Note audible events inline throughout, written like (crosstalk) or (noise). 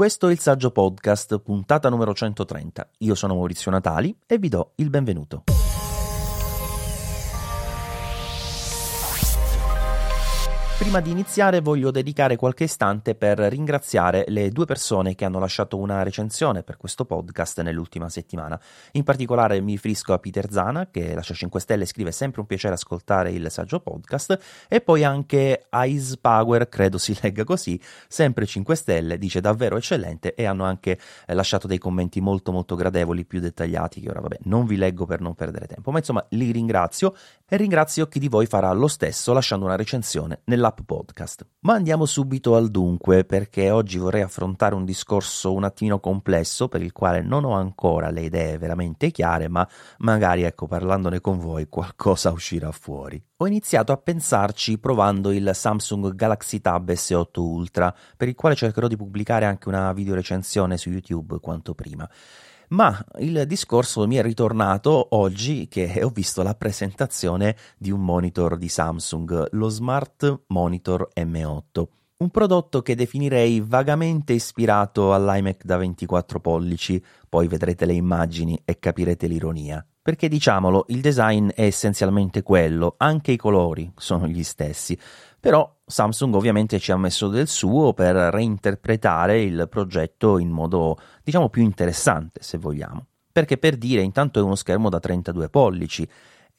Questo è il Saggio Podcast, puntata numero 130. Io sono Maurizio Natali e vi do il benvenuto. Prima di iniziare voglio dedicare qualche istante per ringraziare le due persone che hanno lasciato una recensione per questo podcast nell'ultima settimana. In particolare mi riferisco a Peter Zana che lascia 5 stelle e scrive sempre un piacere ascoltare il saggio podcast e poi anche Ice Power, credo si legga così, sempre 5 stelle, dice davvero eccellente e hanno anche eh, lasciato dei commenti molto molto gradevoli, più dettagliati che ora vabbè non vi leggo per non perdere tempo, ma insomma li ringrazio e ringrazio chi di voi farà lo stesso lasciando una recensione nella Up Podcast. Ma andiamo subito al dunque, perché oggi vorrei affrontare un discorso un attimino complesso per il quale non ho ancora le idee veramente chiare, ma magari ecco parlandone con voi qualcosa uscirà fuori. Ho iniziato a pensarci provando il Samsung Galaxy Tab S8 Ultra, per il quale cercherò di pubblicare anche una video recensione su YouTube quanto prima. Ma il discorso mi è ritornato oggi che ho visto la presentazione di un monitor di Samsung, lo Smart Monitor M8. Un prodotto che definirei vagamente ispirato all'iMac da 24 pollici, poi vedrete le immagini e capirete l'ironia. Perché diciamolo, il design è essenzialmente quello, anche i colori sono gli stessi. Però Samsung ovviamente ci ha messo del suo per reinterpretare il progetto in modo, diciamo, più interessante, se vogliamo. Perché per dire, intanto è uno schermo da 32 pollici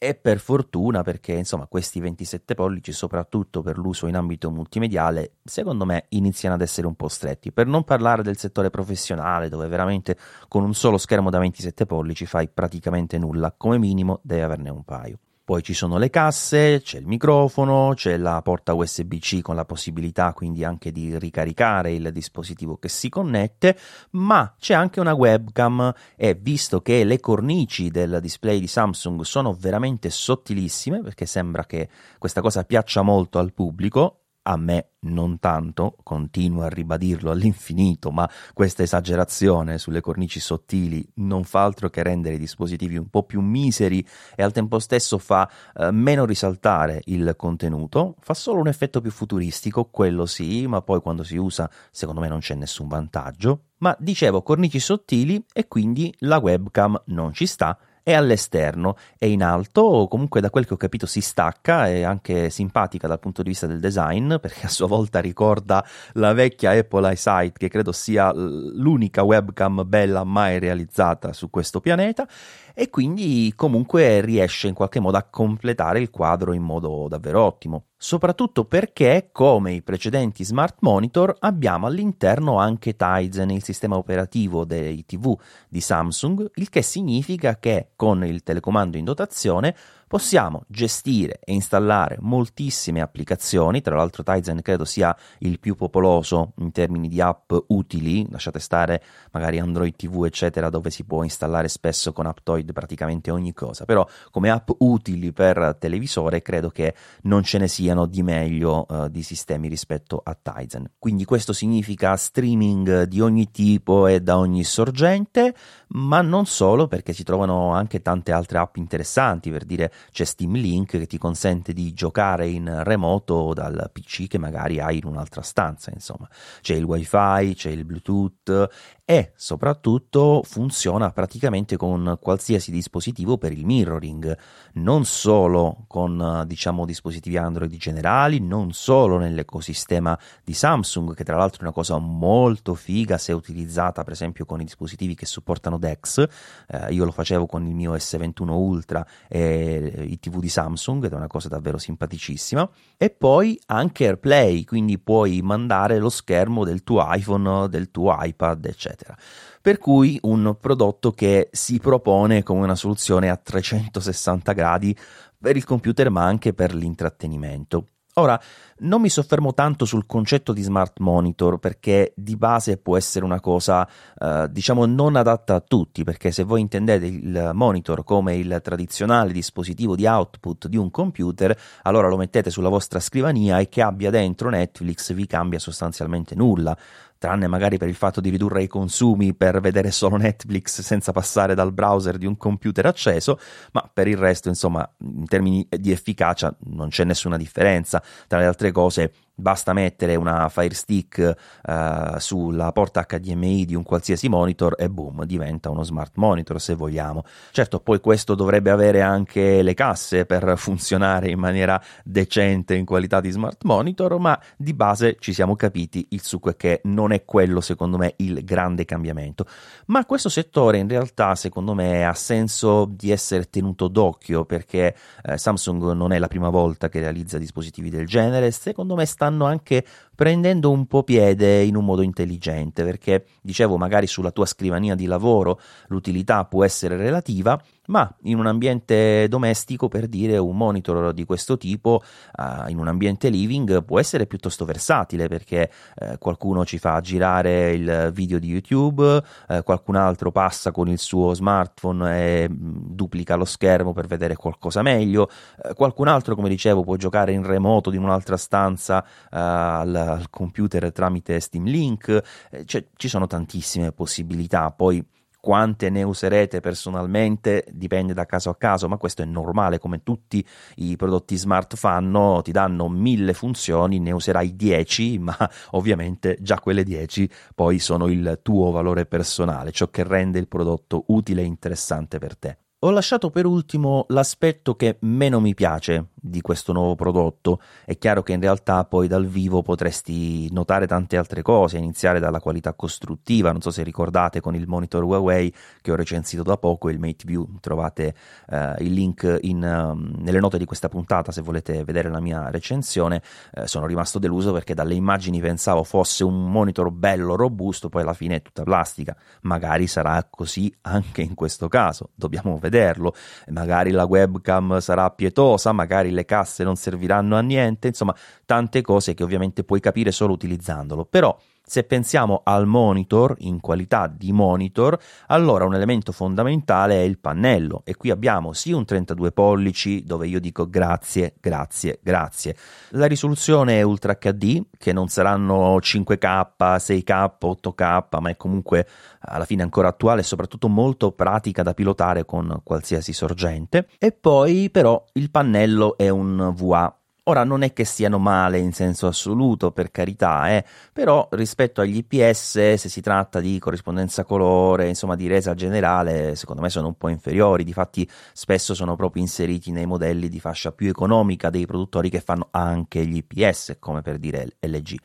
e per fortuna perché insomma questi 27 pollici soprattutto per l'uso in ambito multimediale secondo me iniziano ad essere un po' stretti. Per non parlare del settore professionale dove veramente con un solo schermo da 27 pollici fai praticamente nulla. Come minimo devi averne un paio poi ci sono le casse, c'è il microfono, c'è la porta USB-C con la possibilità quindi anche di ricaricare il dispositivo che si connette, ma c'è anche una webcam. E visto che le cornici del display di Samsung sono veramente sottilissime, perché sembra che questa cosa piaccia molto al pubblico, a me non tanto, continuo a ribadirlo all'infinito, ma questa esagerazione sulle cornici sottili non fa altro che rendere i dispositivi un po' più miseri e al tempo stesso fa eh, meno risaltare il contenuto, fa solo un effetto più futuristico, quello sì, ma poi quando si usa secondo me non c'è nessun vantaggio. Ma dicevo cornici sottili e quindi la webcam non ci sta è all'esterno, è in alto, comunque da quel che ho capito si stacca, è anche simpatica dal punto di vista del design, (laughs) perché a sua volta ricorda la vecchia Apple iSight, che credo sia l'unica webcam bella mai realizzata su questo pianeta, e quindi comunque riesce in qualche modo a completare il quadro in modo davvero ottimo. Soprattutto perché, come i precedenti smart monitor, abbiamo all'interno anche Tizen, il sistema operativo dei TV di Samsung, il che significa che con il telecomando in dotazione possiamo gestire e installare moltissime applicazioni, tra l'altro Tizen credo sia il più popoloso in termini di app utili, lasciate stare magari Android TV eccetera dove si può installare spesso con Aptoid praticamente ogni cosa, però come app utili per televisore credo che non ce ne siano di meglio uh, di sistemi rispetto a Tizen. Quindi questo significa streaming di ogni tipo e da ogni sorgente, ma non solo perché si trovano anche tante altre app interessanti, per dire c'è Steam Link che ti consente di giocare in remoto dal PC che magari hai in un'altra stanza, insomma. C'è il wifi, c'è il bluetooth e soprattutto funziona praticamente con qualsiasi dispositivo per il mirroring, non solo con diciamo dispositivi Android generali, non solo nell'ecosistema di Samsung, che tra l'altro è una cosa molto figa se utilizzata per esempio con i dispositivi che supportano DeX, eh, io lo facevo con il mio S21 Ultra e i TV di Samsung ed è una cosa davvero simpaticissima, e poi anche AirPlay, quindi puoi mandare lo schermo del tuo iPhone, del tuo iPad, eccetera eccetera. Per cui un prodotto che si propone come una soluzione a 360 gradi per il computer ma anche per l'intrattenimento. Ora, non mi soffermo tanto sul concetto di smart monitor perché di base può essere una cosa, eh, diciamo, non adatta a tutti, perché se voi intendete il monitor come il tradizionale dispositivo di output di un computer, allora lo mettete sulla vostra scrivania e che abbia dentro Netflix vi cambia sostanzialmente nulla tranne magari per il fatto di ridurre i consumi per vedere solo Netflix senza passare dal browser di un computer acceso, ma per il resto, insomma, in termini di efficacia non c'è nessuna differenza. Tra le altre cose, basta mettere una Fire Stick uh, sulla porta HDMI di un qualsiasi monitor e boom, diventa uno smart monitor se vogliamo. Certo, poi questo dovrebbe avere anche le casse per (laughs) funzionare in maniera decente in qualità di smart monitor, ma di base ci siamo capiti, il succo è che non è quello secondo me il grande cambiamento. Ma questo settore in realtà secondo me ha senso di essere tenuto d'occhio perché eh, Samsung non è la prima volta che realizza dispositivi del genere, secondo me stanno anche prendendo un po' piede in un modo intelligente, perché dicevo magari sulla tua scrivania di lavoro l'utilità può essere relativa, ma in un ambiente domestico, per dire, un monitor di questo tipo uh, in un ambiente living può essere piuttosto versatile perché uh, qualcuno ci fa girare il video di YouTube, uh, qualcun altro passa con il suo smartphone e mm, duplica lo schermo per vedere qualcosa meglio, qualcun altro, come dicevo, può giocare in remoto in un'altra stanza al, al, computer tramite Steam Link, cioè, ci sono tantissime possibilità. Poi quante ne userete personalmente dipende da caso a caso, ma questo è normale, come tutti i prodotti smart fanno, ti danno mille funzioni, ne userai 10, (laughs) ma ovviamente già quelle 10 poi sono il tuo valore personale, ciò che rende il prodotto utile e interessante per te. Ho lasciato per ultimo l'aspetto che meno mi piace di questo nuovo prodotto. È chiaro che in realtà poi dal vivo potresti notare tante altre cose, iniziare dalla qualità costruttiva. Non so se ricordate con il monitor Huawei che ho recensito da poco, il MateView. Trovate uh, il link in, um, nelle note di questa puntata se volete vedere la mia recensione. Uh, sono rimasto deluso perché dalle immagini pensavo fosse un monitor bello, robusto, poi alla fine è tutta plastica. Magari sarà così anche in questo caso. Dobbiamo vederlo, magari la webcam sarà pietosa, magari le casse non serviranno a niente, insomma tante cose che ovviamente puoi capire solo utilizzandolo, però se pensiamo al monitor in qualità di monitor, allora un elemento fondamentale è il pannello e qui abbiamo sì un 32 pollici dove io dico grazie, grazie, grazie. La risoluzione è Ultra HD che non saranno 5K, 6K, 8K, ma è comunque alla fine ancora attuale e soprattutto molto pratica da pilotare con qualsiasi sorgente. E poi però il pannello è un VA Ora non è che siano male in senso assoluto, per carità, eh, però rispetto agli IPS, se si tratta di corrispondenza colore, insomma di resa generale, secondo me sono un po' inferiori. Difatti, spesso sono proprio inseriti nei modelli di fascia più economica dei produttori che fanno anche gli IPS, come per dire LG.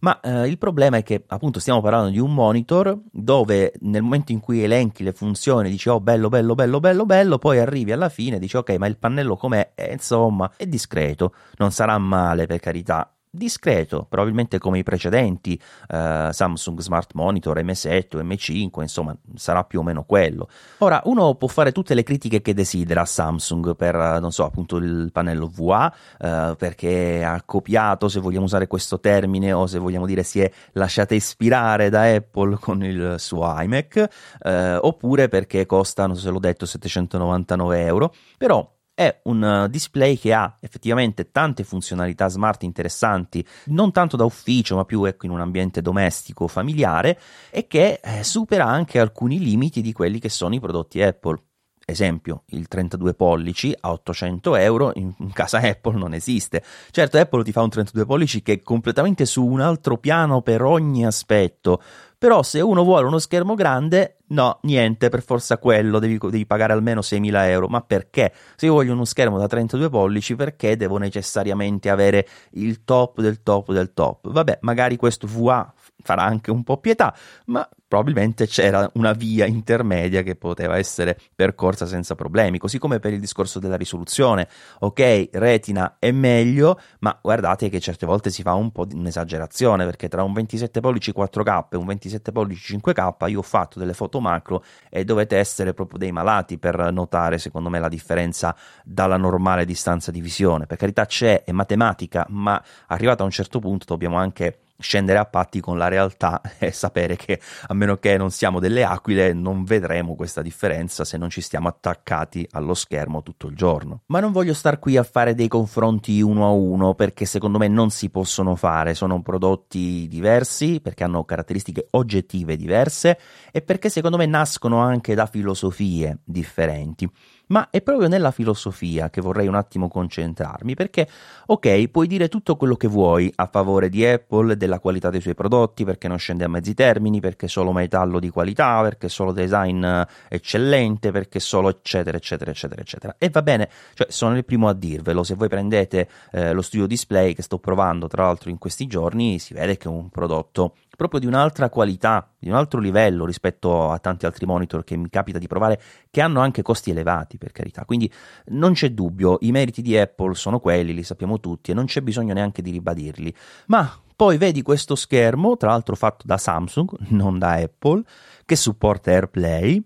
Ma eh, il problema è che appunto stiamo parlando di un monitor dove nel momento in cui elenchi le funzioni dici oh bello bello bello bello bello, poi arrivi alla fine e dici ok ma il pannello com'è? E, insomma è discreto, non sarà male per carità, discreto, probabilmente come i precedenti uh, Samsung Smart Monitor M7 o M5, insomma, sarà più o meno quello. Ora, uno può fare tutte le critiche che desidera a Samsung per, non so, appunto il pannello VA, uh, perché ha copiato, se vogliamo usare questo termine, o se vogliamo dire si è lasciata ispirare da Apple con il suo iMac, uh, oppure perché costa, non so se l'ho detto, 799 euro, però è un uh, display che ha effettivamente tante funzionalità smart interessanti, non tanto da ufficio, ma più ecco, in un ambiente domestico, familiare, e che eh, supera anche alcuni limiti di quelli che sono i prodotti Apple. Esempio, il 32 pollici a 800 euro in casa Apple non esiste. Certo, Apple ti fa un 32 pollici che è completamente su un altro piano per ogni aspetto, però se uno vuole uno schermo grande, no, niente, per forza quello, devi, devi pagare almeno 6.000 euro. Ma perché? Se io voglio uno schermo da 32 pollici, perché devo necessariamente avere il top del top del top? Vabbè, magari questo VA farà anche un po' pietà, ma probabilmente c'era una via intermedia che poteva essere percorsa senza problemi, così come per il discorso della risoluzione. Ok, retina è meglio, ma guardate che certe volte si fa un po' di un'esagerazione, perché tra un 27 pollici 4K e un 27 pollici 5K io ho fatto delle foto macro e dovete essere proprio dei malati per notare, secondo me, la differenza dalla normale distanza di visione. Per carità c'è, è matematica, ma arrivato a un certo punto dobbiamo anche scendere a patti con la realtà (laughs) e sapere che a meno che non siamo delle aquile non vedremo questa differenza se non ci stiamo attaccati allo schermo tutto il giorno. Ma non voglio star qui a fare dei confronti uno a uno perché secondo me non si possono fare, sono prodotti diversi perché hanno caratteristiche oggettive diverse e perché secondo me nascono anche da filosofie differenti. Ma è proprio nella filosofia che vorrei un attimo concentrarmi, perché ok, puoi dire tutto quello che vuoi a favore di Apple, della qualità dei suoi prodotti, perché non scende a mezzi termini, perché solo metallo di qualità, perché solo design eh, eccellente, perché solo eccetera, eccetera, eccetera, eccetera. E va bene, cioè sono il primo a dirvelo, se voi prendete eh, lo studio display che sto provando tra l'altro in questi giorni, si vede che è un prodotto proprio di un'altra qualità, di un altro livello rispetto a tanti altri monitor che mi capita di provare, che hanno anche costi elevati, per carità. Quindi non c'è dubbio, i meriti di Apple sono quelli, li sappiamo tutti e non c'è bisogno neanche di ribadirli. Ma poi vedi questo schermo, tra l'altro fatto da Samsung, (laughs) non da Apple, che supporta AirPlay,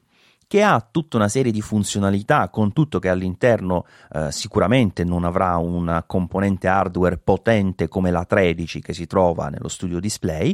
che ha tutta una serie di funzionalità, con tutto che all'interno eh, sicuramente non avrà una componente hardware potente come la 13 che si trova nello studio display,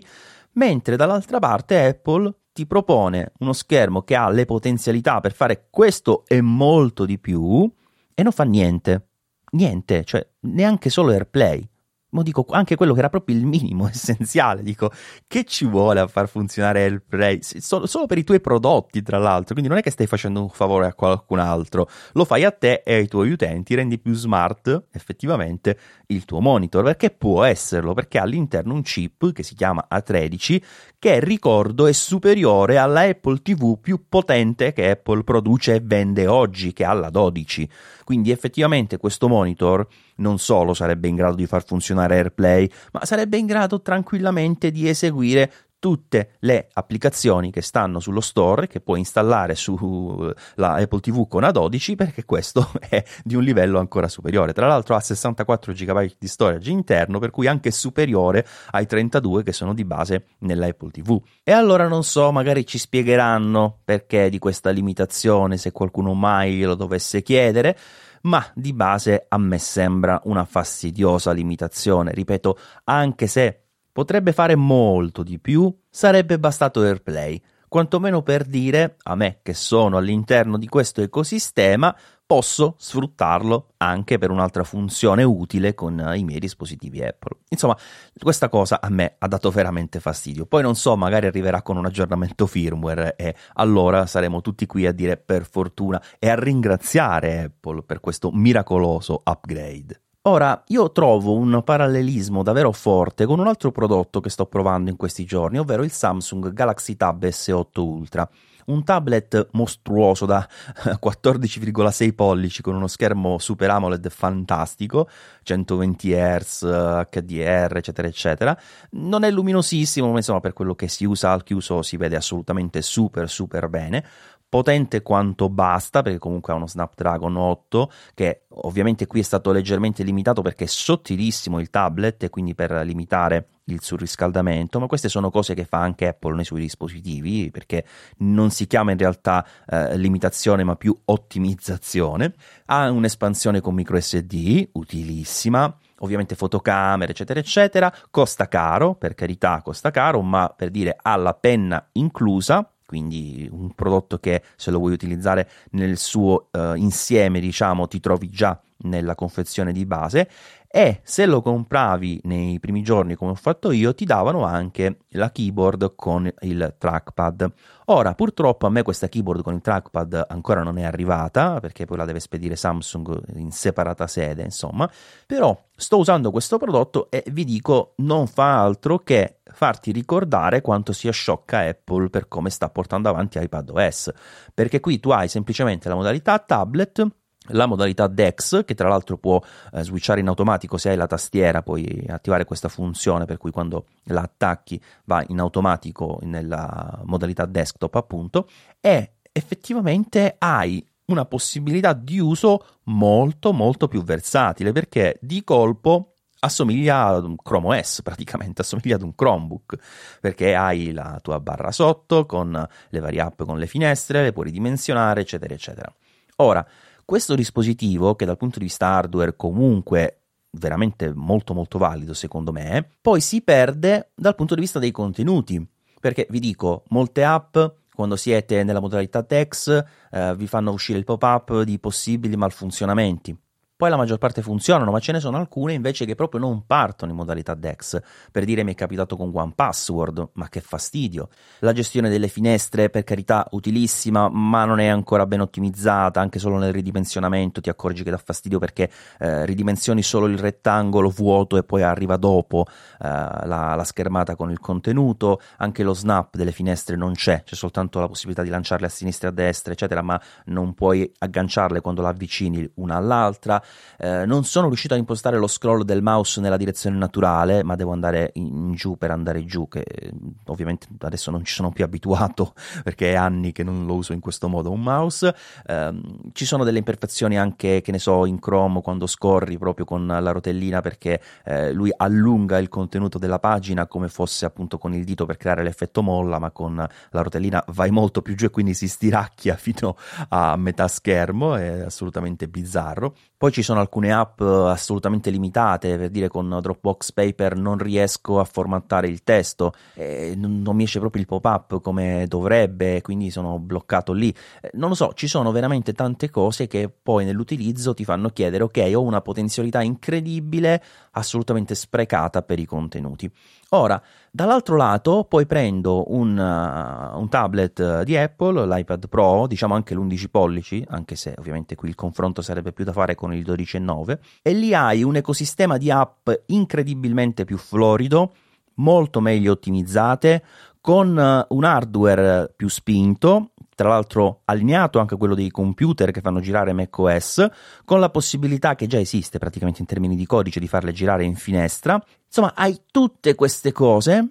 mentre dall'altra parte Apple ti propone uno schermo che ha le potenzialità per fare questo e molto di più e non fa niente. Niente, cioè neanche solo AirPlay ma dico anche quello che era proprio il minimo (laughs) essenziale, dico che ci vuole a far funzionare il Play solo, solo, per i tuoi prodotti tra l'altro, quindi non è che stai facendo un favore a qualcun altro, lo fai a te e ai tuoi utenti, rendi più smart effettivamente il tuo monitor, perché può esserlo, perché ha all'interno un chip che si chiama A13 che ricordo è superiore alla Apple TV più potente che Apple produce e vende oggi, che ha la 12. Quindi effettivamente questo monitor non solo sarebbe in grado di far funzionare AirPlay, ma sarebbe in grado tranquillamente di eseguire tutte le applicazioni che stanno sullo store che puoi installare sulla Apple TV con A12 perché questo (laughs) è di un livello ancora superiore. Tra l'altro ha 64 GB di storage interno per cui anche superiore ai 32 che sono di base nella Apple TV. E allora non so, magari ci spiegheranno perché di questa limitazione se qualcuno mai lo dovesse chiedere ma di base a me sembra una fastidiosa limitazione, ripeto, anche se potrebbe fare molto di più, sarebbe bastato AirPlay, quantomeno per dire a me che sono all'interno di questo ecosistema posso sfruttarlo anche per un'altra funzione utile con i miei dispositivi Apple. Insomma, questa cosa a me ha dato veramente fastidio. Poi non so, magari arriverà con un aggiornamento firmware e allora saremo tutti qui a dire per fortuna e a ringraziare Apple per questo miracoloso upgrade. Ora, io trovo un parallelismo davvero forte con un altro prodotto che sto provando in questi giorni, ovvero il Samsung Galaxy Tab S8 Ultra. Un tablet mostruoso da (laughs) 14,6 pollici con uno schermo Super AMOLED fantastico, 120 Hz, HDR, eccetera, eccetera. Non è luminosissimo, ma insomma per quello che si usa al chiuso si vede assolutamente super super bene potente quanto basta, perché comunque ha uno Snapdragon 8, che ovviamente qui è stato leggermente limitato perché è sottilissimo il tablet e quindi per limitare il surriscaldamento, ma queste sono cose che fa anche Apple nei suoi dispositivi, perché non si chiama in realtà eh, limitazione, ma più ottimizzazione. Ha un'espansione con micro SD, utilissima, ovviamente fotocamere, eccetera, eccetera. Costa caro, per carità, costa caro, ma per dire ha la penna inclusa quindi un prodotto che se lo vuoi utilizzare nel suo uh, insieme, diciamo, ti trovi già nella confezione di base e se lo compravi nei primi giorni come ho fatto io ti davano anche la keyboard con il trackpad. Ora purtroppo a me questa keyboard con il trackpad ancora non è arrivata perché poi la deve spedire Samsung in separata sede insomma. Però sto usando questo prodotto e vi dico non fa altro che farti ricordare quanto sia sciocca Apple per come sta portando avanti iPadOS. Perché qui tu hai semplicemente la modalità tablet la modalità DeX, che tra l'altro può eh, switchare in automatico se hai la tastiera, puoi attivare questa funzione per cui quando la attacchi va in automatico nella modalità desktop appunto e effettivamente hai una possibilità di uso molto molto più versatile perché di colpo assomiglia ad un Chrome OS (laughs) praticamente, assomiglia ad un Chromebook perché hai la tua barra sotto con le varie app con le finestre, le puoi ridimensionare eccetera eccetera. Ora, questo dispositivo, che dal punto di vista hardware comunque veramente molto molto valido secondo me, poi si perde dal punto di vista dei contenuti, perché vi dico, molte app quando siete nella modalità text eh, vi fanno uscire il pop-up di possibili malfunzionamenti. Poi la maggior parte funzionano, ma ce ne sono alcune invece che proprio non partono in modalità DEX. Per dire mi è capitato con One Password, ma che fastidio. La gestione delle finestre, per carità, utilissima, ma non è ancora ben ottimizzata, anche solo nel ridimensionamento ti accorgi che dà fastidio perché eh, ridimensioni solo il rettangolo vuoto e poi arriva dopo eh, la, la schermata con il contenuto, anche lo snap delle finestre non c'è, c'è soltanto la possibilità di lanciarle a sinistra e a destra, eccetera, ma non puoi agganciarle quando la avvicini una all'altra eh, non sono riuscito a impostare lo scroll del mouse nella direzione naturale, ma devo andare in giù per andare giù, che eh, ovviamente adesso non ci sono più abituato (laughs) perché è anni che non lo uso in questo modo un mouse. Eh, ci sono delle imperfezioni anche, che ne so, in Chrome quando scorri proprio con la rotellina perché eh, lui allunga il contenuto della pagina come fosse appunto con il dito per creare l'effetto molla, ma con la rotellina vai molto più giù e quindi si stiracchia (laughs) fino a metà schermo, è assolutamente bizzarro. Poi ci sono alcune app assolutamente limitate, per dire con Dropbox Paper non riesco a formattare il testo, eh, non, non, mi esce proprio il pop-up come dovrebbe, quindi sono bloccato lì. Eh, non lo so, ci sono veramente tante cose che poi nell'utilizzo ti fanno chiedere, ok, ho una potenzialità incredibile, assolutamente sprecata per i contenuti. Ora, dall'altro lato, poi prendo un, uh, un, tablet di Apple, l'iPad Pro, diciamo anche l'11 pollici, anche se ovviamente qui il confronto sarebbe più da fare con il 12,9, e lì hai un ecosistema di app incredibilmente più florido, molto meglio ottimizzate, con uh, un hardware più spinto, tra l'altro allineato anche a quello dei computer che fanno girare macOS, con la possibilità che già esiste praticamente in termini di codice di farle girare in finestra. Insomma, hai tutte queste cose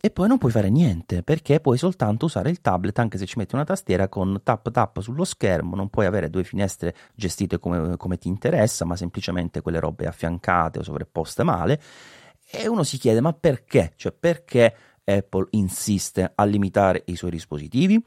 e poi non puoi fare niente perché puoi soltanto usare il tablet anche se ci metti una tastiera con tap tap sullo schermo, non puoi avere due finestre gestite come, come ti interessa, ma semplicemente quelle robe affiancate o sovrapposte male. E uno si chiede: ma perché? Cioè, perché Apple insiste a limitare i suoi dispositivi?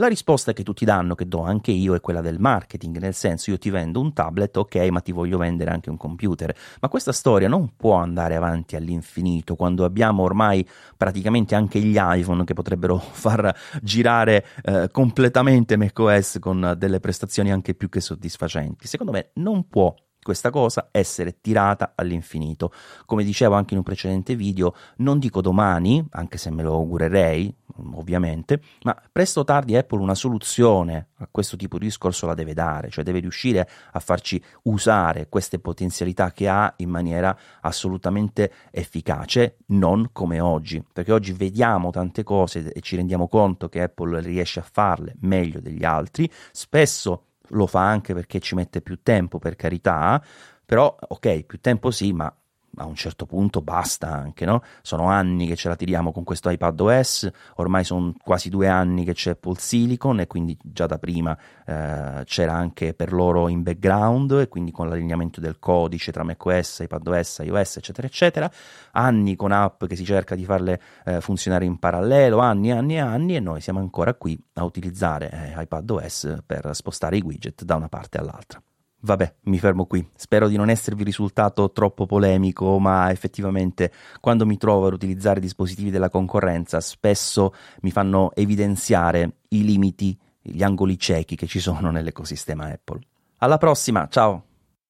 La risposta che tutti danno, che do anche io, è quella del marketing, nel senso io ti vendo un tablet, ok, ma ti voglio vendere anche un computer. Ma questa storia non può andare avanti all'infinito quando abbiamo ormai praticamente anche gli iPhone che potrebbero (laughs) far girare eh, completamente macOS con delle prestazioni anche più che soddisfacenti. Secondo me non può questa cosa essere tirata all'infinito. Come dicevo anche in un precedente video, non dico domani, anche se me lo augurerei, ovviamente, ma presto o tardi Apple una soluzione a questo tipo di discorso la deve dare, cioè deve riuscire a farci usare queste potenzialità che ha in maniera assolutamente efficace, non come oggi, perché oggi vediamo tante cose e ci rendiamo conto che Apple riesce a farle meglio degli altri, spesso lo fa anche perché ci mette più tempo, per carità, però ok, più tempo sì, ma a un certo punto basta anche, no? Sono anni che ce la tiriamo con questo iPad OS, ormai sono quasi due anni che c'è Apple Silicon e quindi già da prima eh, c'era anche per loro in background e quindi con l'allineamento del codice tra macOS, iPadOS, iOS, eccetera, eccetera. Anni con app che si cerca di farle eh, funzionare in parallelo, anni, anni e anni e noi siamo ancora qui a utilizzare eh, iPadOS per spostare i widget da una parte all'altra. Vabbè, mi fermo qui. Spero di non esservi risultato troppo polemico, ma effettivamente quando mi trovo ad utilizzare dispositivi della concorrenza spesso mi fanno evidenziare i limiti, gli angoli ciechi che ci sono nell'ecosistema Apple. Alla prossima, ciao!